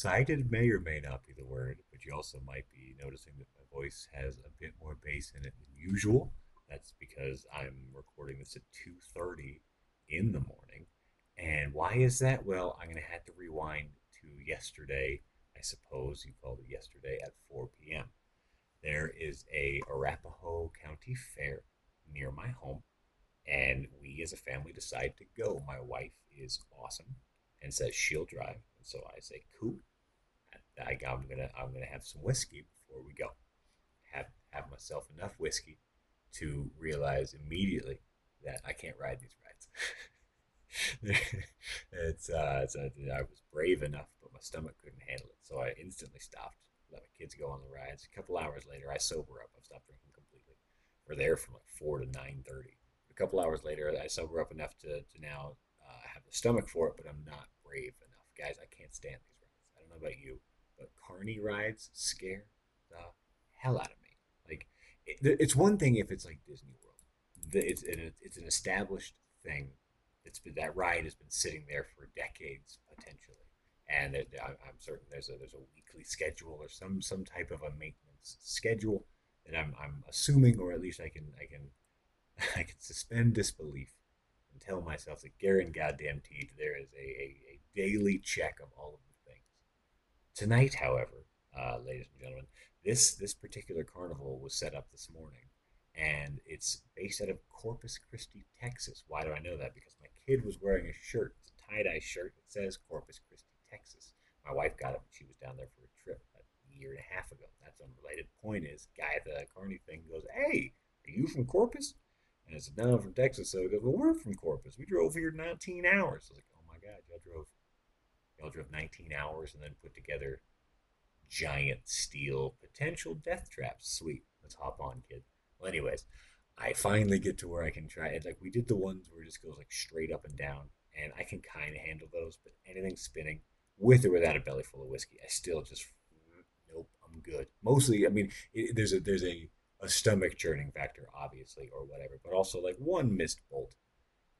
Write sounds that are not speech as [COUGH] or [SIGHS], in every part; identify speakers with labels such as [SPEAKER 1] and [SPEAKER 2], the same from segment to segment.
[SPEAKER 1] excited may or may not be the word, but you also might be noticing that my voice has a bit more bass in it than usual. That's because I'm recording this at 2:30 in the morning. And why is that? Well, I'm going to have to rewind to yesterday, I suppose you called it yesterday at 4 p.m. There is a Arapahoe County Fair near my home, and we as a family decide to go. My wife is awesome and says she'll drive, and so I say, "Cool." I, I'm gonna I'm gonna have some whiskey before we go. Have have myself enough whiskey to realize immediately that I can't ride these rides. [LAUGHS] it's, uh, it's uh, I was brave enough, but my stomach couldn't handle it, so I instantly stopped. Let my kids go on the rides. A couple hours later, I sober up. I've stopped drinking completely. We're there from like four to nine thirty. A couple hours later, I sober up enough to, to now uh, have the stomach for it, but I'm not brave enough, guys. I can't stand these rides. I don't know about you, but carny rides scare the hell out of me. Like, it, it's one thing if it's like Disney World. It's it's an established thing. It's been that ride has been sitting there for decades potentially, and it, I'm certain there's a there's a weekly schedule or some some type of a maintenance schedule that I'm I'm assuming, or at least I can I can [LAUGHS] I can suspend disbelief and tell myself that Garen goddamn teeth there is a, a, a daily check of all of. Tonight, however, uh, ladies and gentlemen, this this particular carnival was set up this morning, and it's based out of Corpus Christi, Texas. Why do I know that? Because my kid was wearing a shirt, it's a tie dye shirt that says Corpus Christi, Texas. My wife got it when she was down there for a trip a year and a half ago. That's unrelated. Point is, guy at the carny thing goes, "Hey, are you from Corpus?" And I said, "No, I'm from Texas." So he goes, "Well, we're from Corpus. We drove here 19 hours." I was like, "Oh my god, y'all drove, y'all drove 19 hours and then put together giant steel potential death traps. Sweet. Let's hop on, kid. Well, anyways, I finally get to where I can try it. Like we did the ones where it just goes like straight up and down, and I can kind of handle those. But anything spinning, with or without a belly full of whiskey, I still just nope. I'm good. Mostly, I mean, it, there's a there's a a stomach churning factor, obviously, or whatever, but also like one missed bolt,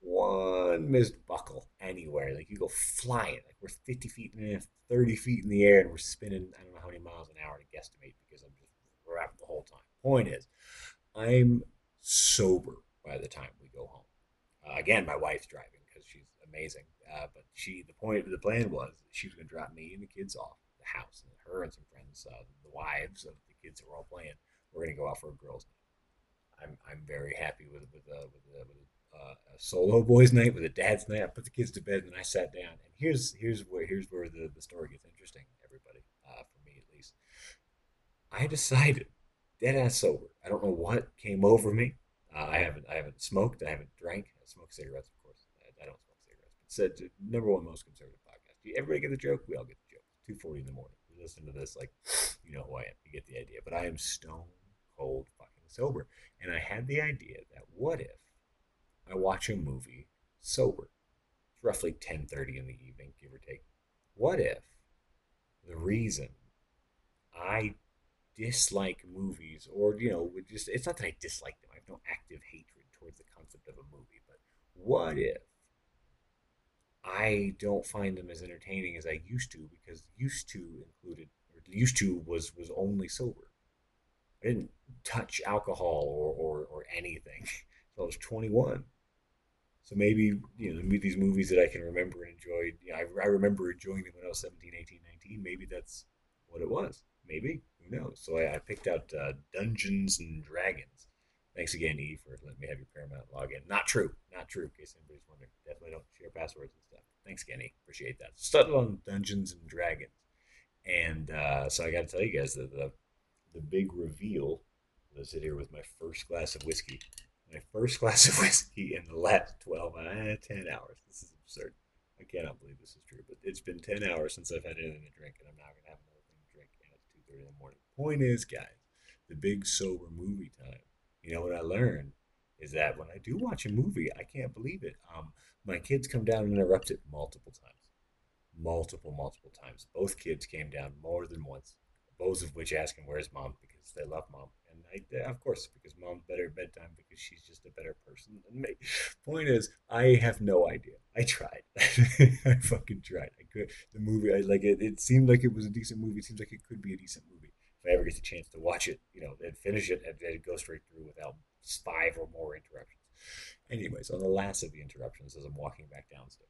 [SPEAKER 1] one missed buckle anywhere. Like you go flying, like we're 50 feet in the 30 feet in the air and we're spinning, I don't know how many miles an hour to guesstimate because I'm just wrapped the whole time. Point is, I'm sober by the time we go home. Uh, again, my wife's driving because she's amazing. Uh, but she, the point, of the plan was she was going to drop me and the kids off the house, and her and some friends, uh, the wives of the kids that were all playing, we're going to go out for a girls' night. I'm, I'm very happy with with uh, with, uh, with uh, a solo boys' night, with a dad's night. I put the kids to bed and I sat down. And here's here's where here's where the, the story gets interesting. Everybody, uh, for me at least, I decided dead ass sober. I don't know what came over me. Uh, I haven't I haven't smoked. I haven't drank. I smoke cigarettes, of course. I, I don't smoke cigarettes. But said number one most conservative podcast. Do everybody get the joke? We all get the joke. Two forty in the morning. You listen to this, like [SNIFFS] you know who I am. You get the idea. But I am stone cold fucking sober, and I had the idea that what if I watch a movie sober? It's roughly ten thirty in the evening, give or take. What if the reason I dislike movies, or you know, just it's not that I dislike them. I have no active hatred towards the concept of a movie, but what if I don't find them as entertaining as I used to because used to included or used to was was only sober. I didn't touch alcohol or or, or anything [LAUGHS] until I was 21. So maybe you know these movies that I can remember and enjoyed. You know, I, I remember enjoying them when I was 17, 18, 19. Maybe that's what it was. Maybe who knows? So I, I picked out uh, Dungeons and Dragons. Thanks again, E, for letting me have your Paramount login. Not true. Not true, in case anybody's wondering. Definitely don't share passwords and stuff. Thanks E. Appreciate that. Started on Dungeons and Dragons. And uh, so I got to tell you guys that the, the big reveal I sit here with my first glass of whiskey. My first glass of [LAUGHS] whiskey in the last 12, uh, 10 hours. This is absurd. I cannot believe this is true, but it's been 10 hours since I've had anything to drink, and I'm now going to have another thing to drink, and it's 2.30 in the morning. Point is, guys, the big sober movie time you know what I learned is that when I do watch a movie, I can't believe it. Um, my kids come down and interrupt it multiple times, multiple, multiple times. Both kids came down more than once. Both of which asking where's mom because they love mom, and I, of course, because mom's better at bedtime because she's just a better person than me. Point is, I have no idea. I tried. [LAUGHS] I fucking tried. I could, the movie, I, like it, it seemed like it was a decent movie. It seems like it could be a decent movie if I ever get the chance to watch it, you know, and finish it and, and go straight through without five or more interruptions. Anyways, on the last of the interruptions, as I'm walking back downstairs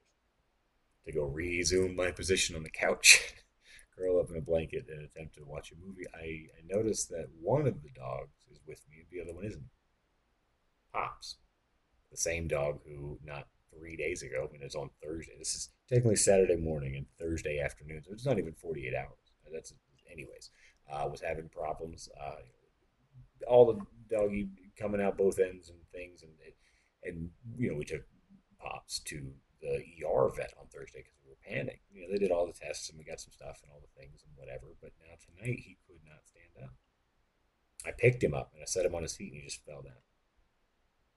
[SPEAKER 1] to go resume my position on the couch, [LAUGHS] curl up in a blanket, and attempt to watch a movie, I, I noticed that one of the dogs is with me and the other one isn't. Pops, the same dog who not three days ago, I mean, it's on Thursday. This is technically Saturday morning and Thursday afternoon, so it's not even 48 hours. That's anyways. Uh, was having problems. Uh, all the doggy coming out both ends and things, and and you know we took pops to the ER vet on Thursday because we were panicked. You know they did all the tests and we got some stuff and all the things and whatever. But now tonight he could not stand up. I picked him up and I set him on his feet and he just fell down.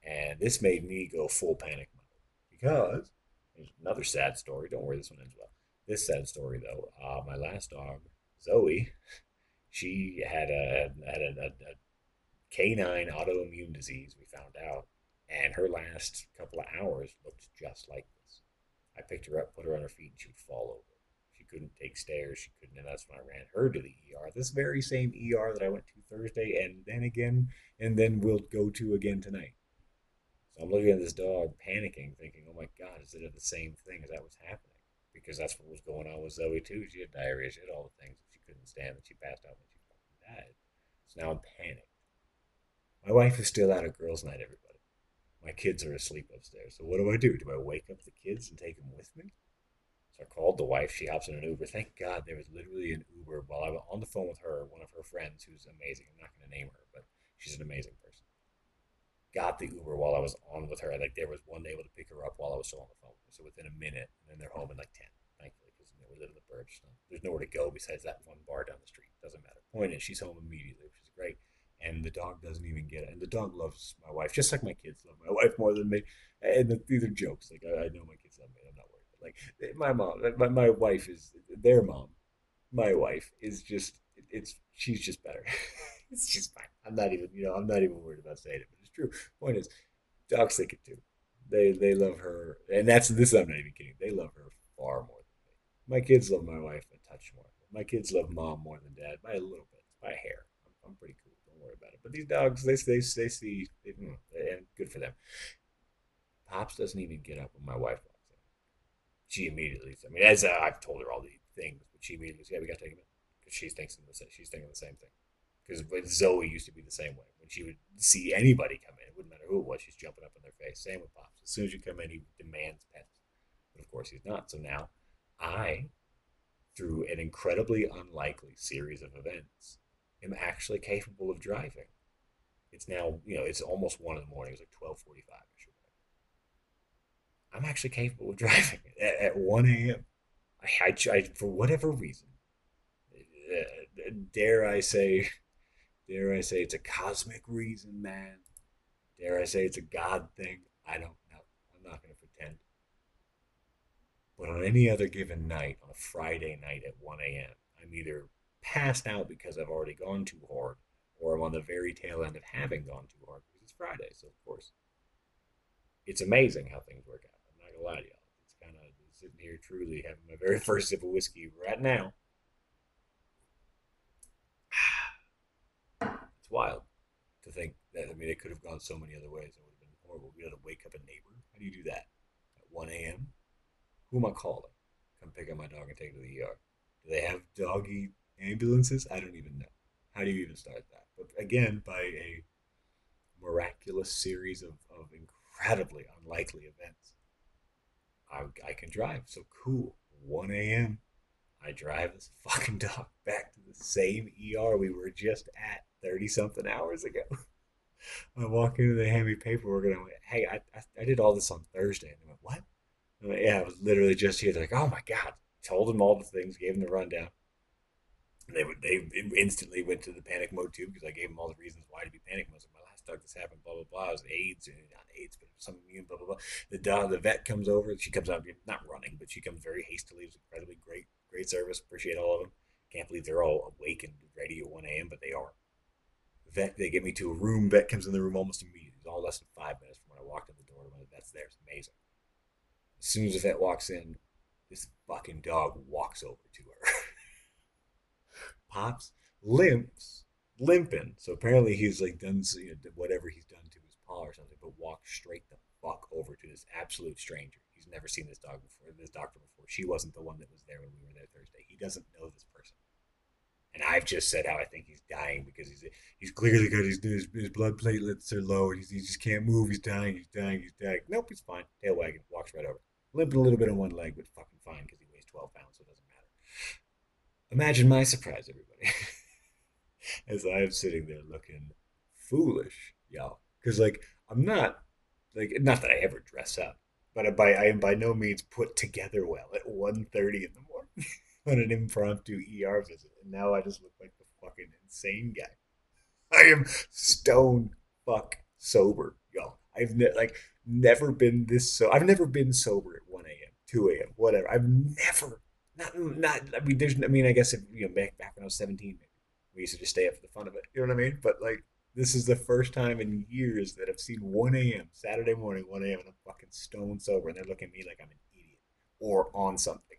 [SPEAKER 1] And this made me go full panic mode because there's another sad story. Don't worry, this one ends well. This sad story though, uh, my last dog Zoe, she had a had a, a, a canine autoimmune disease. We found out, and her last couple of hours looked just like this. I picked her up, put her on her feet, and she would fall over. She couldn't take stairs. She couldn't, and that's when I ran her to the ER. This very same ER that I went to Thursday, and then again, and then we'll go to again tonight. So I'm looking at this dog, panicking, thinking, "Oh my God, is it the same thing? Is that was happening?" Because that's what was going on with Zoe too. She had diarrhea. She had all the things that she couldn't stand, and she passed out when she died. So now I'm panicked. My wife is still out of girls' night, everybody. My kids are asleep upstairs. So what do I do? Do I wake up the kids and take them with me? So I called the wife. She hops in an Uber. Thank God there was literally an Uber while I was on the phone with her, one of her friends who's amazing. I'm not going to name her, but she's an amazing person. Got the Uber while I was on with her. Like there was one able to pick her up while I was still on the phone. So within a minute, and then they're home in like 10, thankfully, because you know, we live in the burbs. So there's nowhere to go besides that one bar down the street. Doesn't matter. Point is, she's home immediately, which and the dog doesn't even get it. And the dog loves my wife, just like my kids love my wife more than me. And the, these are jokes. Like I, I, know my kids love me. I'm not worried. But like my mom, my, my wife is their mom. My wife is just it's she's just better. [LAUGHS] it's just fine. I'm not even you know I'm not even worried about saying it, but it's true. Point is, dogs think it too. They they love her, and that's this. I'm not even kidding. They love her far more than me. My kids love my wife a touch more. My kids love mom more than dad by a little bit, by a hair. I'm, I'm pretty worry about it. But these dogs, they they they see, they, hmm, and good for them. Pops doesn't even get up when my wife walks in. She immediately, I mean, as I've told her all these things, but she immediately says, "Yeah, we got to take him in," because she's thinking the same. She's thinking the same thing. Because with Zoe used to be the same way. When she would see anybody come in, it wouldn't matter who it was, she's jumping up in their face. Same with Pops. As soon as you come in, he demands pets. But of course, he's not. So now, I, through an incredibly unlikely series of events, am actually capable of driving. It's now, you know, it's almost one in the morning. It's like twelve forty-five. I'm actually capable of [LAUGHS] driving at, at one a.m. I, I, I, for whatever reason, uh, dare I say, [LAUGHS] dare I say, it's a cosmic reason, man. Dare I say it's a God thing? I don't know. I'm not going to pretend. But on any other given night, on a Friday night at 1 a.m., I'm either passed out because I've already gone too hard, or I'm on the very tail end of having gone too hard because it's Friday. So of course, it's amazing how things work out. I'm not gonna lie to y'all. It's kind of sitting here truly having my very [LAUGHS] first sip of whiskey right now. [SIGHS] It's wild to think that. I mean, it could have gone so many other ways. It would have been horrible. We had to wake up a neighbor. How do you do that at 1 a.m.? Who am I calling? Come pick up my dog and take it to the ER. Do they have doggy ambulances? I don't even know. How do you even start that? But again, by a miraculous series of, of incredibly unlikely events, I, I can drive. So cool. 1 a.m. I drive this [LAUGHS] fucking dog back to the same ER we were just at 30 something hours ago. [LAUGHS] I walk into the me paperwork and I went, hey, I, I, I, did all this on Thursday. And they went, what? Yeah, I was literally just here. They're like, oh my God. Told them all the things, gave them the rundown they would they instantly went to the panic mode too because I gave them all the reasons why to be panic mode. So my last dog this happened, blah blah blah. It was AIDS and not AIDS, but some immune, blah blah blah. The dog, the vet comes over. She comes out not running, but she comes very hastily. It was incredibly great, great service. Appreciate all of them. Can't believe they're all awake and ready at one a.m., but they are. Vet, they get me to a room. Vet comes in the room almost immediately. It was all less than five minutes from when I walked in the door when the vet's there. It's amazing. As soon as the vet walks in, this fucking dog walks over to her. [LAUGHS] Pops limps, limping. So apparently he's like done you know, whatever he's done to his paw or something, but walks straight the fuck over to this absolute stranger. He's never seen this dog before, this doctor before. She wasn't the one that was there when we were there Thursday. He doesn't know this person. And I've just said how I think he's dying because he's he's clearly got his his, his blood platelets are low and he just can't move. He's dying. He's dying. He's dying. Nope, he's fine. Tail wagging, walks right over, limping a little bit on one leg, but fucking fine because he weighs twelve pounds, so. Imagine my surprise, everybody, [LAUGHS] as I am sitting there looking foolish, y'all. Because like I'm not like not that I ever dress up, but I by I am by no means put together well at 1.30 in the morning. [LAUGHS] on an impromptu ER visit, and now I just look like the fucking insane guy. [LAUGHS] I am stone fuck sober, y'all. I've ne- like never been this so. I've never been sober at one a.m., two a.m., whatever. I've never not not. I mean, there's. I mean, I guess if you know back back when I was seventeen, we used to just stay up for the fun of it. You know what I mean? But like. This is the first time in years that I've seen 1 a.m. Saturday morning, 1 a.m. and I'm fucking stone sober, and they're looking at me like I'm an idiot or on something.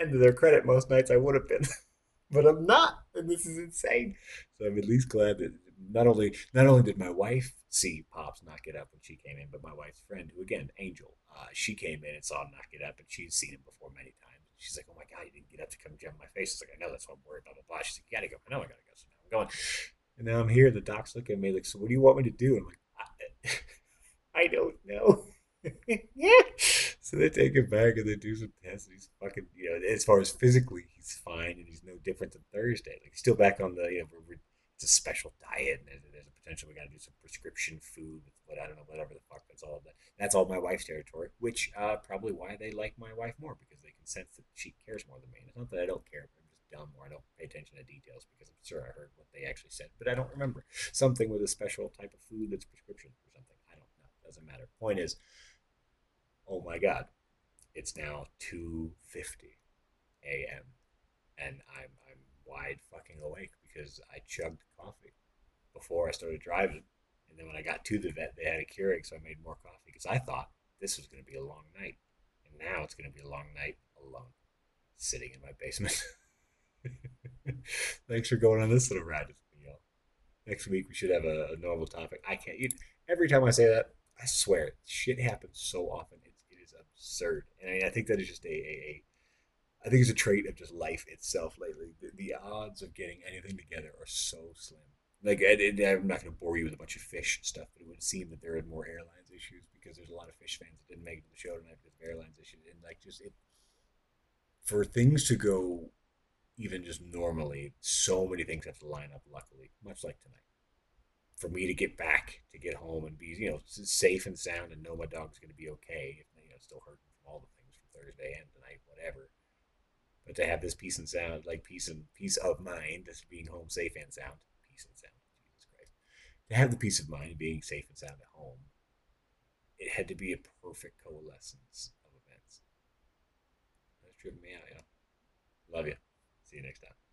[SPEAKER 1] And to their credit, most nights I would have been, [LAUGHS] but I'm not, and this is insane. So I'm at least glad that not only not only did my wife see Pops not get up when she came in, but my wife's friend, who again, Angel, uh, she came in and saw him not get up, and she's seen him before many times. She's like, "Oh my god, you didn't get up to come jump my face." It's like, "I know that's what I'm worried." Blah blah blah. She's like, "You gotta go." I know I gotta go. So now I'm going, and now I'm here. The doc's looking at me like, "So what do you want me to do?" I'm like, "I, [LAUGHS] I don't know." yeah. [LAUGHS] So they take him back and they do some tests. And he's fucking, you know, as far as physically, he's fine and he's no different than Thursday. Like still back on the, you know, it's a special diet and there's a potential we got to do some prescription food with what I don't know, whatever the fuck. That's all. That, that's all my wife's territory. Which uh, probably why they like my wife more because they can sense that she cares more than me. And it's not that I don't care. I'm just dumb or I don't pay attention to details because I'm sure I heard what they actually said, but I don't remember something with a special type of food that's prescription or something. I don't know. Doesn't matter. Point is oh my god, it's now 2:50 a.m. and I'm I'm wide fucking awake because I chugged coffee before I started driving, and then when I got to the vet, they had a Keurig, so I made more coffee because I thought this was going to be a long night, and now it's going to be a long night alone, sitting in my basement. [LAUGHS] Thanks for going on this little ride with me, y'all. Next week we should have a, a normal topic. I can't. You, every time I say that, I swear, shit happens so often It is absurd. And I, I think that is just a, a, a I think it's a trait of just life itself lately. The, the odds of getting anything together are so slim. Like, I, am not going to bore you with a bunch of Phish stuff, but it would seem that there are more airlines issues because there's a lot of Phish fans that didn't make it to the show tonight because of airlines issues. And, like, just it, for things to go even just normally, so many things have to line up, luckily, much like tonight. For me to get back, to get home and be, you know, safe and sound and know my dog's going to be okay, If you know, still hurting from all the things from Thursday and tonight, whatever but to have this peace and sound, like peace and peace of mind, this being home safe and sound, peace and sound, Jesus Christ, to have the peace of mind, being safe and sound at home, it had to be a perfect coalescence of events. That's tripping me out, yeah. Love you. See you next time.